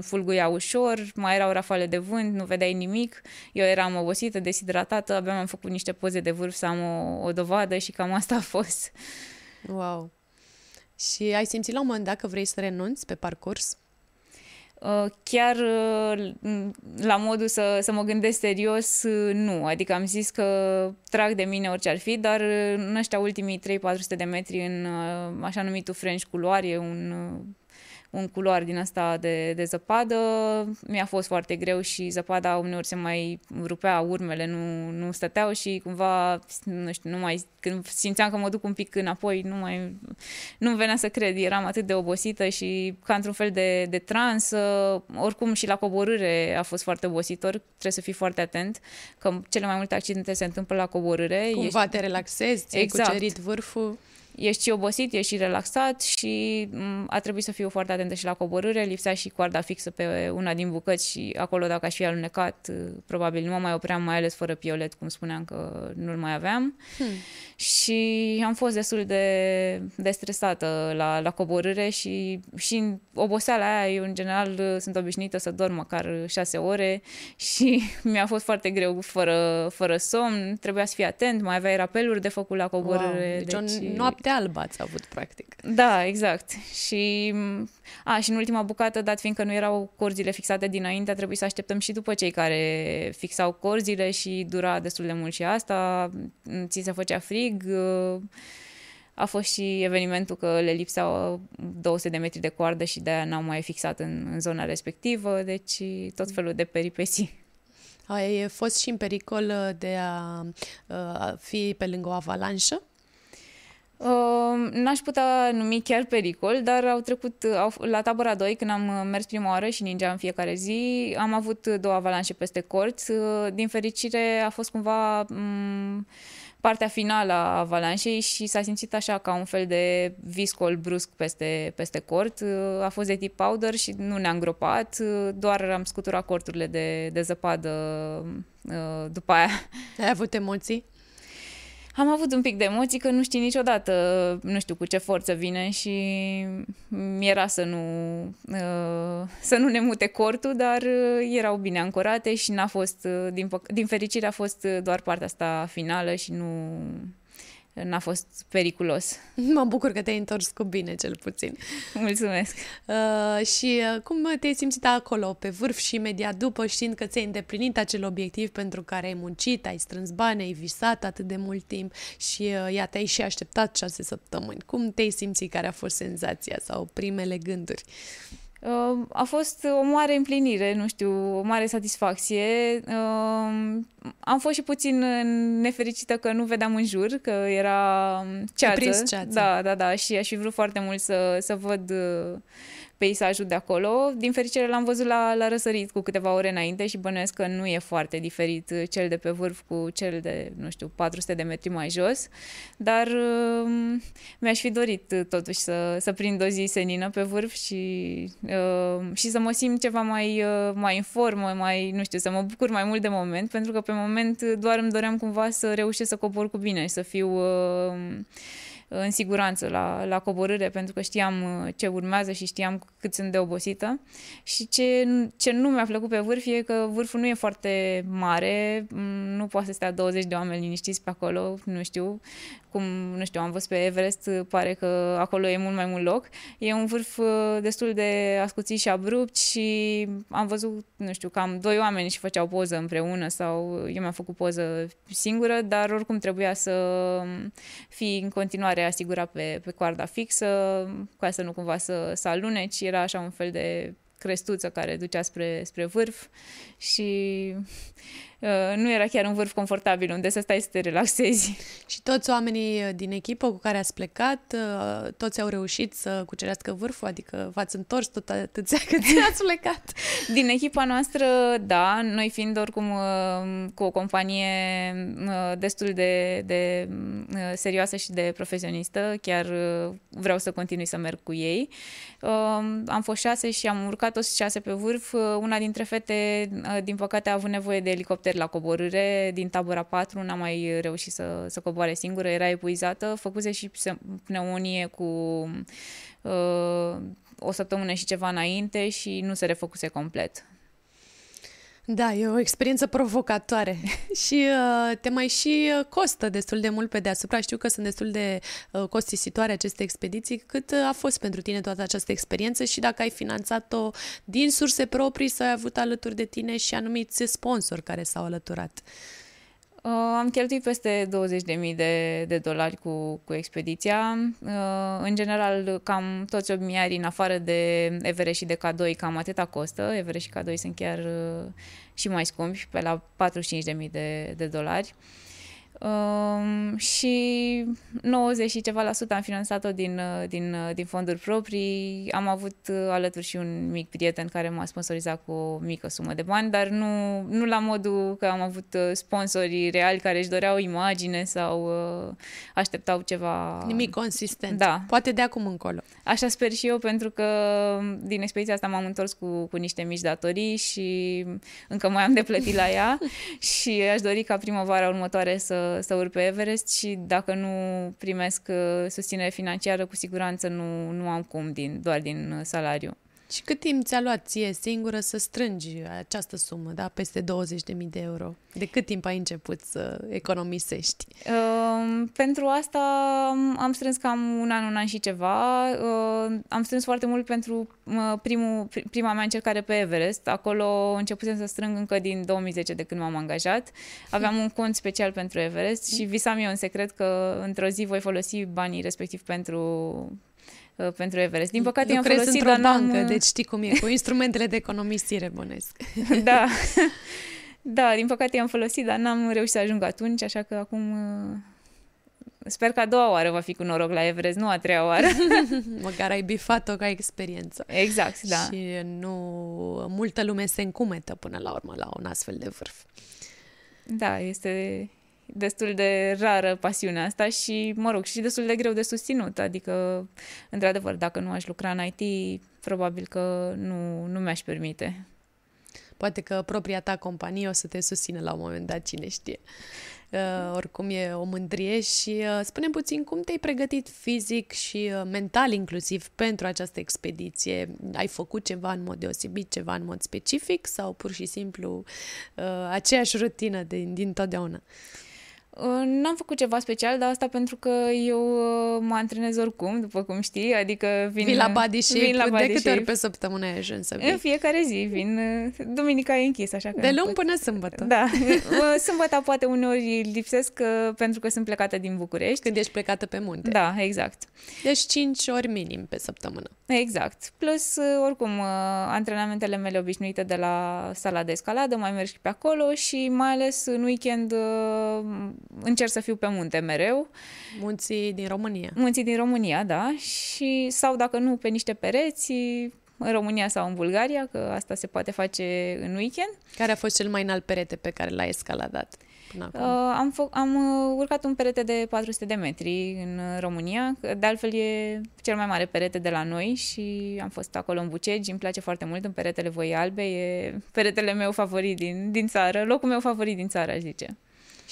fulguia ușor, mai erau rafale de vânt, nu vedeai nimic, eu eram obosită, desidrată hidratată, abia am făcut niște poze de vârf să am o, o dovadă și cam asta a fost. Wow! Și ai simțit la un moment dat că vrei să renunți pe parcurs? Uh, chiar uh, la modul să, să mă gândesc serios, uh, nu. Adică am zis că trag de mine orice ar fi, dar în ăștia ultimii 3-400 de metri în așa numitul French culoare, un un culoar din asta de, de zăpadă. Mi-a fost foarte greu și zăpada uneori se mai rupea, urmele nu, nu stăteau și cumva, nu știu, nu mai, când simțeam că mă duc un pic înapoi, nu mai, nu venea să cred, eram atât de obosită și ca într-un fel de, de trans, oricum și la coborâre a fost foarte obositor, trebuie să fii foarte atent, că cele mai multe accidente se întâmplă la coborâre. Cumva Ești... te relaxezi, ți-ai exact. cucerit vârful ești și obosit, ești și relaxat și mm, a trebuit să fiu foarte atentă și la coborâre, lipsea și coarda fixă pe una din bucăți și acolo dacă aș fi alunecat, probabil nu mă mai opream, mai ales fără piolet, cum spuneam că nu-l mai aveam. Hmm. Și am fost destul de, de stresată la, la coborâre și, și în oboseala aia, eu în general sunt obișnuită să dorm măcar șase ore și [LAUGHS] mi-a fost foarte greu fără, fără somn, trebuia să fii atent, mai aveai rapeluri de făcut la coborâre. Wow. Deci, deci o noapte noapte albă ați avut, practic. Da, exact. Și, a, și în ultima bucată, dat fiindcă nu erau corzile fixate dinainte, a trebuit să așteptăm și după cei care fixau corzile și dura destul de mult și asta. Ți se făcea frig. A fost și evenimentul că le lipseau 200 de metri de coardă și de-aia n-au mai fixat în, în zona respectivă, deci tot felul de peripeci. Ai fost și în pericol de a, a fi pe lângă o avalanșă? Uh, n-aș putea numi chiar pericol, dar au trecut au, la tabăra 2, când am uh, mers prima oară și ningeam în fiecare zi, am avut două avalanșe peste corți. Uh, din fericire a fost cumva um, partea finală a avalanșei și s-a simțit așa ca un fel de viscol brusc peste, peste cort. A fost de tip powder și nu ne-a îngropat, doar am scuturat corturile de, de zăpadă după aia. Ai avut emoții? Am avut un pic de emoții că nu știi niciodată, nu știu cu ce forță vine și mi-era să nu, uh, să nu ne mute cortul, dar uh, erau bine ancorate și n-a fost, uh, din, din fericire a fost doar partea asta finală și nu, n-a fost periculos. [LAUGHS] Mă bucur că te-ai întors cu bine, cel puțin. Mulțumesc! Uh, și uh, cum te-ai simțit acolo, pe vârf și imediat după, știind că ți-ai îndeplinit acel obiectiv pentru care ai muncit, ai strâns bani, ai visat atât de mult timp și uh, iată, ai și așteptat șase săptămâni. Cum te-ai simțit? Care a fost senzația sau primele gânduri? Uh, Uh, a fost o mare împlinire, nu știu, o mare satisfacție. Uh, am fost și puțin nefericită că nu vedeam în jur, că era ceață. ceață. Da, da, da, și aș fi vrut foarte mult să, să văd uh, peisajul de acolo. Din fericire l-am văzut la, la răsărit cu câteva ore înainte și bănuiesc că nu e foarte diferit uh, cel de pe vârf cu cel de, nu știu, 400 de metri mai jos, dar uh, mi-aș fi dorit uh, totuși să, să prind o zi senină pe vârf și, uh, și să mă simt ceva mai, uh, mai în formă, mai, nu știu, să mă bucur mai mult de moment, pentru că pe moment doar îmi doream cumva să reușesc să cobor cu bine și să fiu... Uh, în siguranță la, la coborâre pentru că știam uh, ce urmează și știam cât sunt de obosită. Și ce, ce nu mi-a plăcut pe vârf e că vârful nu e foarte mare, nu poate să stea 20 de oameni liniștiți pe acolo, nu știu cum, nu știu, am văzut pe Everest, pare că acolo e mult mai mult loc. E un vârf uh, destul de ascuțit și abrupt și am văzut, nu știu, cam doi oameni și făceau poză împreună sau eu mi-am făcut poză singură, dar oricum trebuia să fii în continuare asigurat pe, pe coarda fixă, ca să nu cumva să, să aluneci. Era așa un fel de crestuță care ducea spre, spre vârf și Uh, nu era chiar un vârf confortabil unde să stai să te relaxezi. [LAUGHS] Și toți oamenii din echipă cu care ați plecat, uh, toți au reușit să cucerească vârful, adică v-ați întors tot atâția [LAUGHS] cât ați plecat. Din echipa noastră, da, noi fiind oricum uh, cu o companie destul de, de serioasă și de profesionistă, chiar vreau să continui să merg cu ei. Am fost șase și am urcat toți șase pe vârf. Una dintre fete, din păcate, a avut nevoie de elicopter la coborâre din tabăra 4, n-a mai reușit să, să coboare singură, era epuizată, făcuse și pneumonie cu uh, o săptămână și ceva înainte și nu se refăcuse complet. Da, e o experiență provocatoare [LAUGHS] și uh, te mai și uh, costă destul de mult pe deasupra. Știu că sunt destul de uh, costisitoare aceste expediții. Cât uh, a fost pentru tine toată această experiență și dacă ai finanțat-o din surse proprii sau ai avut alături de tine și anumiți sponsori care s-au alăturat? Uh, Uh, am cheltuit peste 20.000 de, de dolari cu, cu expediția. Uh, în general, cam toți obmiarii, în afară de Everest și de Cadoi, cam atâta costă. Everest și Cadoi sunt chiar uh, și mai scumpi, pe la 45.000 de, de dolari. Uh, Um, și 90 și ceva la sută am finanțat-o din, uh, din, uh, din fonduri proprii. Am avut uh, alături și un mic prieten care m-a sponsorizat cu o mică sumă de bani, dar nu, nu la modul că am avut sponsori reali care își doreau imagine sau uh, așteptau ceva... Nimic consistent. Da. Poate de acum încolo. Așa sper și eu, pentru că din expediția asta m-am întors cu, cu niște mici datorii și încă mai am de plătit la ea [LAUGHS] și aș dori ca primăvara următoare să să urc pe Everest și dacă nu primesc uh, susținere financiară, cu siguranță nu, nu am cum din, doar din uh, salariu. Și cât timp ți-a luat ție singură să strângi această sumă, da? Peste 20.000 de euro? De cât timp ai început să economisești? Uh, pentru asta am strâns cam un an, un an și ceva. Uh, am strâns foarte mult pentru uh, primul, prima mea încercare pe Everest. Acolo începusem să strâng încă din 2010 de când m-am angajat. Aveam un cont special pentru Everest și visam eu în secret că într-o zi voi folosi banii respectiv pentru Uh, pentru Everest. Din păcate am folosit, dar bancă, n-am... deci știi cum e, cu instrumentele de economisire bănesc. [LAUGHS] da. Da, din păcate am folosit, dar n-am reușit să ajung atunci, așa că acum uh, Sper că a doua oară va fi cu noroc la Everest, nu a treia oară. [LAUGHS] Măcar ai bifat-o ca experiență. Exact, da. Și nu multă lume se încumetă până la urmă la un astfel de vârf. Da, este, destul de rară pasiunea asta și, mă rog, și destul de greu de susținut. Adică, într-adevăr, dacă nu aș lucra în IT, probabil că nu, nu mi-aș permite. Poate că propria ta companie o să te susțină la un moment dat, cine știe. Uh, oricum e o mândrie și uh, spune puțin cum te-ai pregătit fizic și uh, mental inclusiv pentru această expediție. Ai făcut ceva în mod deosebit, ceva în mod specific sau pur și simplu uh, aceeași rutină din, din totdeauna? Uh, n-am făcut ceva special, dar asta pentru că eu uh, mă antrenez oricum, după cum știi, adică vin... Vin la body shape, vin la body de câte shape. ori pe săptămână ai ajuns să vii? În fiecare zi vin, uh, duminica e închis, așa că... De luni până sâmbătă. Da, [LAUGHS] sâmbătă poate uneori lipsesc pentru că sunt plecată din București. Când ești plecată pe munte. Da, exact. Deci 5 ori minim pe săptămână. Exact. Plus, oricum, antrenamentele mele obișnuite de la sala de escaladă, mai merg și pe acolo și mai ales în weekend încerc să fiu pe munte mereu. Munții din România. Munții din România, da. Și, sau dacă nu, pe niște pereți, în România sau în Bulgaria, că asta se poate face în weekend. Care a fost cel mai înalt perete pe care l-ai escaladat? Până acum? Uh, am, fă, am uh, urcat un perete de 400 de metri în România, de altfel e cel mai mare perete de la noi și am fost acolo în Bucegi, îmi place foarte mult, în peretele Voi Albe, e peretele meu favorit din, din țară, locul meu favorit din țară, aș zice.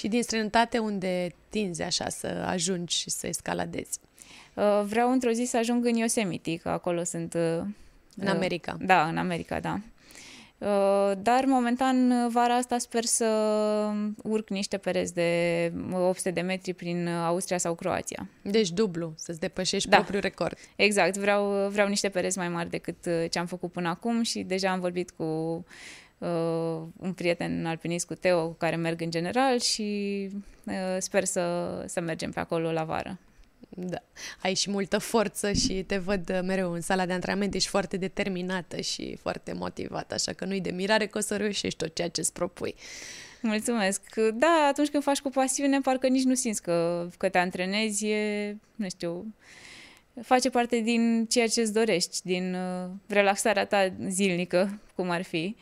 Și din străinătate unde tinzi așa să ajungi și să escaladezi? Uh, vreau într-o zi să ajung în Yosemite, că acolo sunt... Uh, în America. Da, în America, da. Uh, dar, momentan, vara asta sper să urc niște pereți de 800 de metri prin Austria sau Croația. Deci dublu, să-ți depășești da. propriul record. Exact, vreau, vreau niște pereți mai mari decât ce am făcut până acum și deja am vorbit cu uh, un prieten alpinist cu Teo cu care merg în general și uh, sper să, să mergem pe acolo la vară. Da, ai și multă forță și te văd mereu în sala de antrenament, ești foarte determinată și foarte motivată, așa că nu-i de mirare că o să reușești tot ceea ce îți propui. Mulțumesc. Da, atunci când faci cu pasiune, parcă nici nu simți că, că te antrenezi, e, nu știu, face parte din ceea ce îți dorești, din uh, relaxarea ta zilnică, cum ar fi.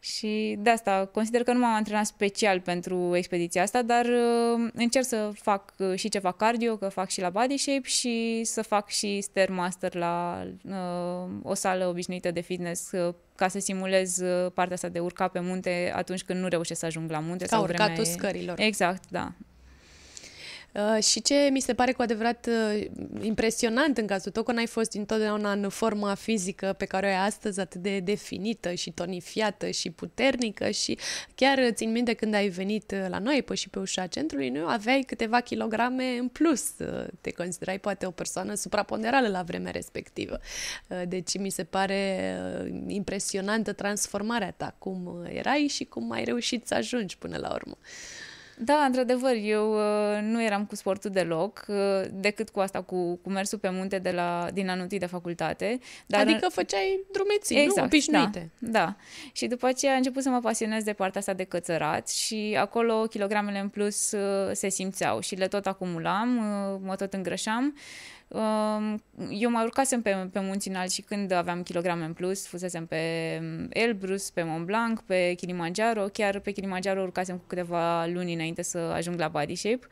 Uh, și de asta consider că nu m-am antrenat special pentru expediția asta, dar uh, încerc să fac uh, și ceva cardio, că fac și la body shape și să fac și Stairmaster la uh, o sală obișnuită de fitness uh, ca să simulez uh, partea asta de urca pe munte atunci când nu reușesc să ajung la munte. Ca sau urcatul e... scărilor. Exact, da. Uh, și ce mi se pare cu adevărat uh, impresionant în cazul tău, că n-ai fost întotdeauna în forma fizică pe care o ai astăzi, atât de definită și tonifiată și puternică și chiar țin minte când ai venit uh, la noi, pe și pe ușa centrului, nu aveai câteva kilograme în plus. Te considerai poate o persoană supraponderală la vremea respectivă. Deci mi se pare impresionantă transformarea ta, cum erai și cum ai reușit să ajungi până la urmă. Da, într-adevăr, eu uh, nu eram cu sportul deloc, uh, decât cu asta, cu, cu mersul pe munte de la, din anul de facultate. Dar adică făceai drumeții, exact, nu? Obișnuite. Da, da. Și după aceea am început să mă pasionez de partea asta de cățărat și acolo kilogramele în plus uh, se simțeau și le tot acumulam, mă tot îngrășam eu mai urcasem pe, pe munți înalți și când aveam kilograme în plus, fusesem pe Elbrus, pe Mont Blanc, pe Kilimanjaro, chiar pe Kilimanjaro urcasem cu câteva luni înainte să ajung la body shape.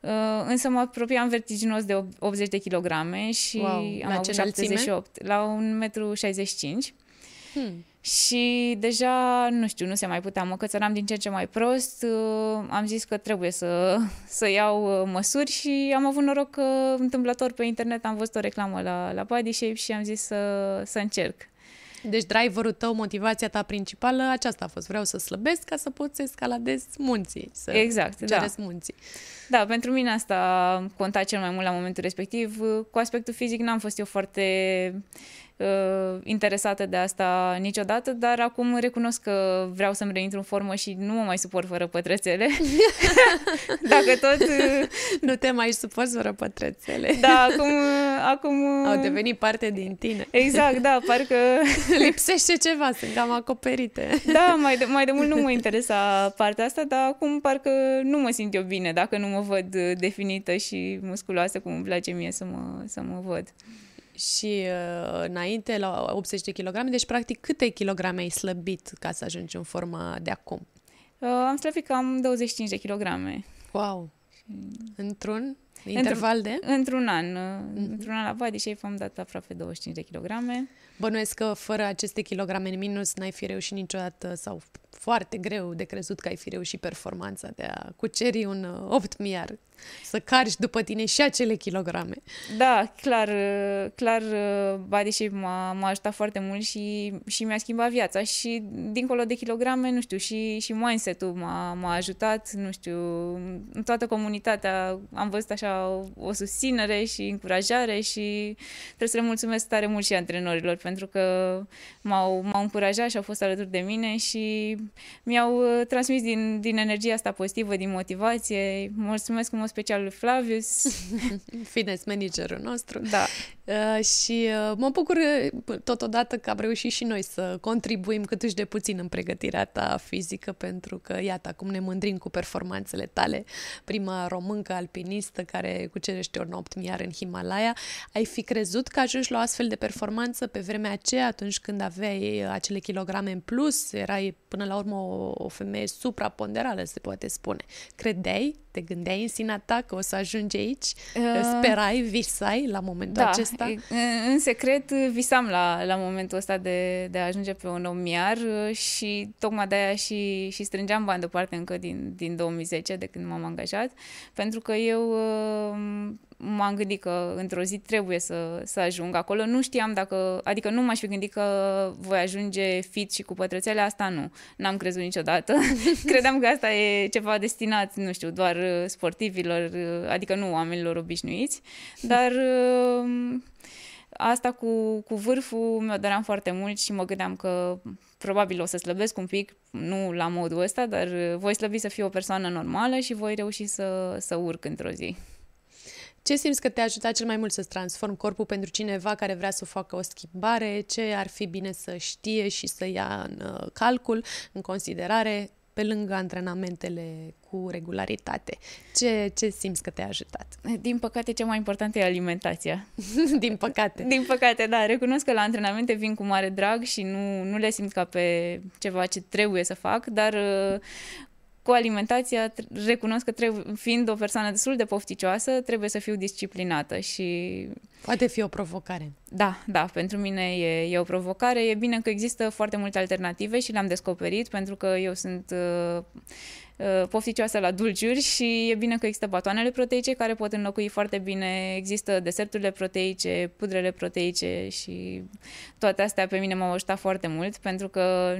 Uh, însă mă apropiam vertiginos de 80 de kilograme și wow. am la avut 78 la 1,65 m. Hmm. Și deja, nu știu, nu se mai putea, mă cățăram din ce în ce mai prost, uh, am zis că trebuie să, [LAUGHS] să iau uh, măsuri și am avut noroc că întâmplător pe internet am văzut o reclamă la, la Body Shape și am zis să, să încerc. Deci driverul tău, motivația ta principală, aceasta a fost. Vreau să slăbesc ca să pot să escaladez munții. Să exact, da. munții. Da, pentru mine asta conta cel mai mult la momentul respectiv. Cu aspectul fizic n-am fost eu foarte uh, interesată de asta niciodată, dar acum recunosc că vreau să-mi reintru în formă și nu mă mai suport fără pătrățele. [LAUGHS] Dacă tot... Uh, nu te mai suporți fără pătrățele. Da, acum... acum Au devenit parte din tine. Exact, da, parcă... [LAUGHS] Lipsește ceva, sunt cam acoperite. Da, mai de, mai de mult nu mă interesa partea asta, dar acum parcă nu mă simt eu bine dacă nu mă văd definită și musculoasă cum îmi place mie să mă, să mă văd și uh, înainte la 80 de kilograme, deci practic câte kilograme ai slăbit ca să ajungi în forma de acum? Uh, am slăbit cam 25 de kilograme. Wow! Într-un interval de? Într-un an. Mm-hmm. Într-un an la Body Shape am dat aproape 25 de kilograme. Bănuiesc că fără aceste kilograme în minus n-ai fi reușit niciodată sau foarte greu de crezut că ai fi reușit performanța de a cuceri un 8 miar să carci după tine și acele kilograme. Da, clar, clar body shape m-a, m-a ajutat foarte mult și, și mi-a schimbat viața și dincolo de kilograme, nu știu, și, și mindset-ul m-a, m-a ajutat, nu știu, în toată comunitatea am văzut așa o, o susținere și încurajare și trebuie să le mulțumesc tare mult și antrenorilor pentru că m-au, m-au încurajat și au fost alături de mine și mi-au transmis din, din energia asta pozitivă, din motivație. Mulțumesc în mod special lui Flavius. [LAUGHS] Fitness managerul nostru. Da. Uh, și uh, mă bucur uh, totodată că am reușit și noi să contribuim cât de puțin în pregătirea ta fizică, pentru că, iată, acum ne mândrim cu performanțele tale. Prima româncă alpinistă care cucerește un 8 miar în Himalaya. Ai fi crezut că ajungi la o astfel de performanță pe vremea aceea, atunci când aveai acele kilograme în plus? Erai, până la urmă, o, o femeie supraponderală, se poate spune. Credeai te gândeai în sinea ta că o să ajungi aici? Uh, Sperai, visai la momentul da, acesta? În secret visam la, la momentul ăsta de, de a ajunge pe un omiar și tocmai de-aia și, și strângeam bani deoparte încă din, din 2010, de când m-am angajat, pentru că eu uh, m-am gândit că într-o zi trebuie să, să ajung acolo. Nu știam dacă, adică nu m-aș fi gândit că voi ajunge fit și cu pătrățele, asta nu. N-am crezut niciodată. [LAUGHS] Credeam că asta e ceva destinat, nu știu, doar uh, sportivilor, uh, adică nu oamenilor obișnuiți, dar uh, asta cu, cu vârful mi-o doream foarte mult și mă gândeam că probabil o să slăbesc un pic, nu la modul ăsta, dar voi slăbi să fiu o persoană normală și voi reuși să, să urc într-o zi. Ce simți că te-a ajutat cel mai mult să-ți transform corpul pentru cineva care vrea să facă o schimbare? Ce ar fi bine să știe și să ia în uh, calcul, în considerare, pe lângă antrenamentele cu regularitate? Ce, ce simți că te-a ajutat? Din păcate, cea mai important e alimentația. [LAUGHS] Din păcate. Din păcate, da. Recunosc că la antrenamente vin cu mare drag și nu, nu le simt ca pe ceva ce trebuie să fac, dar uh, cu alimentația recunosc că trebuie, fiind o persoană destul de pofticioasă, trebuie să fiu disciplinată și... Poate fi o provocare. Da, da, pentru mine e, e o provocare. E bine că există foarte multe alternative și le-am descoperit pentru că eu sunt uh, Uh, pofticioasă la dulciuri și e bine că există batoanele proteice care pot înlocui foarte bine, există deserturile proteice, pudrele proteice și toate astea pe mine m-au ajutat foarte mult pentru că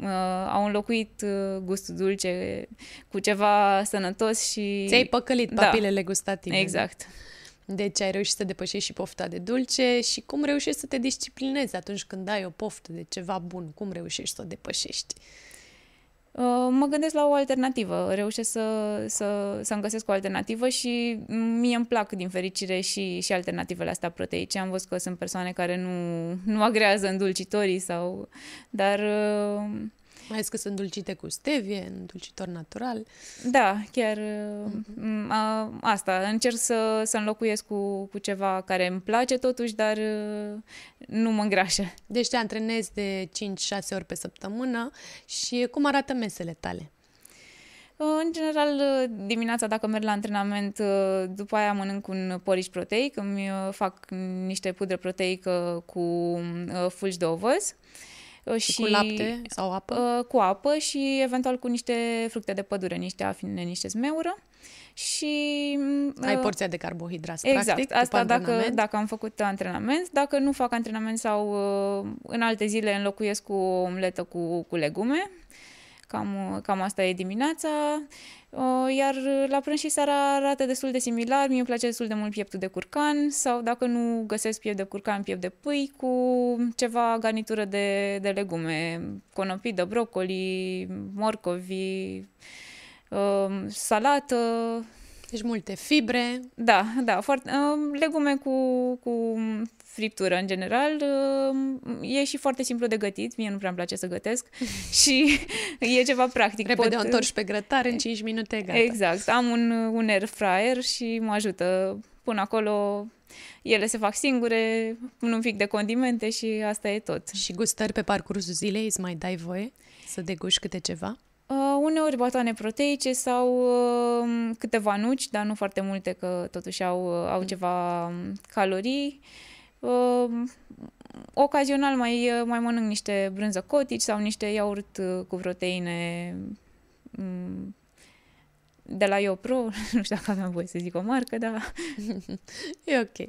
uh, au înlocuit uh, gustul dulce cu ceva sănătos și... Ți-ai păcălit da. papilele gustative. Exact. Deci ai reușit să depășești și pofta de dulce și cum reușești să te disciplinezi atunci când ai o poftă de ceva bun? Cum reușești să o depășești? Uh, mă gândesc la o alternativă, reușesc să, să, să-mi găsesc o alternativă și mie îmi plac din fericire și, și alternativele astea proteice. Am văzut că sunt persoane care nu, nu agrează îndulcitorii sau... Dar uh, mai ales că sunt dulcite cu stevie, îndulcitor natural. Da, chiar uh-huh. a, asta. Încerc să, să înlocuiesc cu, cu ceva care îmi place totuși, dar uh, nu mă îngrașă. Deci te antrenezi de 5-6 ori pe săptămână și cum arată mesele tale? În general, dimineața dacă merg la antrenament, după aia mănânc un poriș proteic, îmi fac niște pudră proteică cu uh, fulgi de ovăz. Și, și cu lapte sau apă? Uh, cu apă și eventual cu niște fructe de pădure, niște afine, niște zmeură. Și... Ai uh, porția de carbohidrați, exact, practic, asta dacă, dacă am făcut antrenament. Dacă nu fac antrenament sau uh, în alte zile înlocuiesc cu o omletă cu, cu legume, cam, cam asta e dimineața. Iar la prânz și seara arată destul de similar. Mie îmi place destul de mult pieptul de curcan sau dacă nu găsesc piept de curcan, piept de pâi cu ceva garnitură de, de legume, conopidă, brocoli, morcovi, um, salată, deci multe fibre. Da, da, foarte, uh, legume cu, cu friptură în general. Uh, e și foarte simplu de gătit, mie nu prea îmi place să gătesc [LAUGHS] și e ceva practic. Repede Pot... o întorci pe grătar în 5 minute, gata. Exact, am un, un air fryer și mă ajută până acolo ele se fac singure, pun un pic de condimente și asta e tot. Și gustări pe parcursul zilei îți mai dai voie să deguși câte ceva? Uh, uneori batoane proteice sau uh, câteva nuci, dar nu foarte multe, că totuși au, uh, au ceva um, calorii. Uh, ocazional mai, uh, mai mănânc niște brânză cotici sau niște iaurt uh, cu proteine um, de la YoPro, [LAUGHS] nu știu dacă aveam voie să zic o marcă, dar... e ok.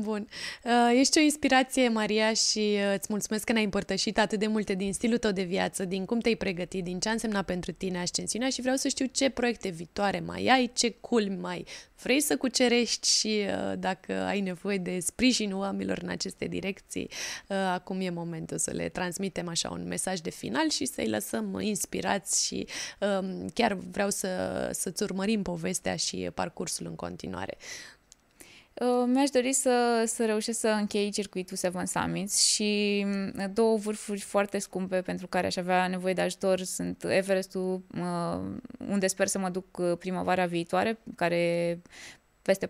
Bun. Uh, ești o inspirație, Maria, și uh, îți mulțumesc că ne-ai împărtășit atât de multe din stilul tău de viață, din cum te-ai pregătit, din ce a însemnat pentru tine ascensiunea și vreau să știu ce proiecte viitoare mai ai, ce culmi mai vrei să cucerești și uh, dacă ai nevoie de sprijinul oamenilor în aceste direcții, acum e momentul să le transmitem așa un mesaj de final și să-i lăsăm inspirați și um, chiar vreau să, să-ți urmărim povestea și parcursul în continuare. Uh, mi-aș dori să, să reușesc să închei circuitul Seven Summits și mm, două vârfuri foarte scumpe pentru care aș avea nevoie de ajutor sunt Everestul, uh, unde sper să mă duc uh, primăvara viitoare, care peste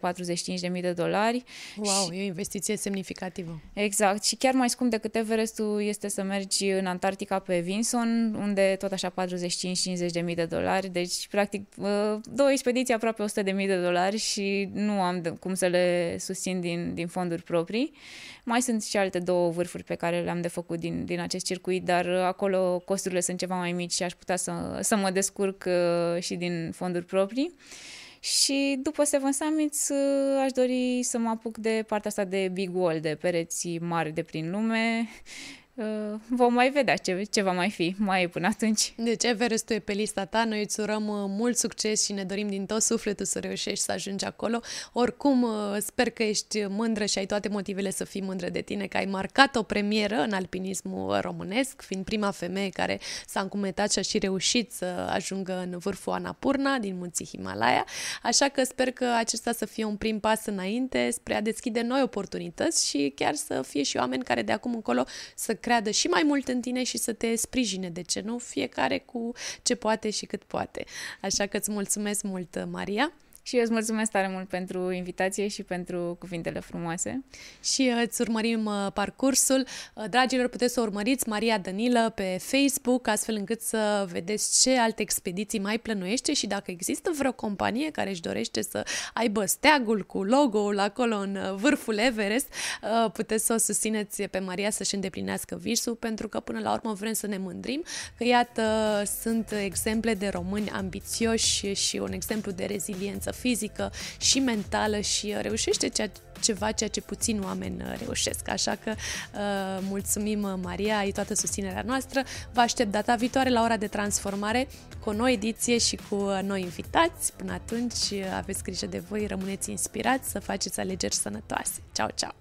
45.000 de dolari. Wow, și, e o investiție semnificativă. Exact, și chiar mai scump decât Everestul este să mergi în Antarctica pe Vinson, unde tot așa 45-50.000 de dolari, deci practic uh, două expediții aproape 100.000 de dolari și nu am cum să le susțin din, din fonduri proprii. Mai sunt și alte două vârfuri pe care le-am de făcut din, din acest circuit, dar acolo costurile sunt ceva mai mici și aș putea să, să mă descurc uh, și din fonduri proprii. Și după Seven Summits uh, aș dori să mă apuc de partea asta de big wall, de pereți mari de prin lume Uh, vom mai vedea ce, ce va mai fi mai până atunci. Deci Everestul e pe lista ta, noi îți urăm uh, mult succes și ne dorim din tot sufletul să reușești să ajungi acolo. Oricum, uh, sper că ești mândră și ai toate motivele să fii mândră de tine, că ai marcat o premieră în alpinismul românesc, fiind prima femeie care s-a încumetat și a și reușit să ajungă în vârful Anapurna din munții Himalaya, așa că sper că acesta să fie un prim pas înainte spre a deschide noi oportunități și chiar să fie și oameni care de acum încolo să creadă și mai mult în tine și să te sprijine, de ce nu? Fiecare cu ce poate și cât poate. Așa că îți mulțumesc mult, Maria. Și eu îți mulțumesc tare mult pentru invitație și pentru cuvintele frumoase. Și uh, îți urmărim uh, parcursul. Uh, dragilor, puteți să urmăriți Maria Danilă pe Facebook, astfel încât să vedeți ce alte expediții mai plănuiește și dacă există vreo companie care își dorește să aibă steagul cu logo-ul acolo în vârful Everest, puteți să o susțineți pe Maria să-și îndeplinească visul, pentru că până la urmă vrem să ne mândrim că, iată, sunt exemple de români ambițioși și un exemplu de reziliență fizică și mentală și reușește ceea, ceva ceea ce puțin oameni uh, reușesc. Așa că uh, mulțumim, uh, Maria, ai toată susținerea noastră. Vă aștept data viitoare la ora de transformare cu o nouă ediție și cu uh, noi invitați. Până atunci, aveți grijă de voi, rămâneți inspirați să faceți alegeri sănătoase. Ciao, ciao!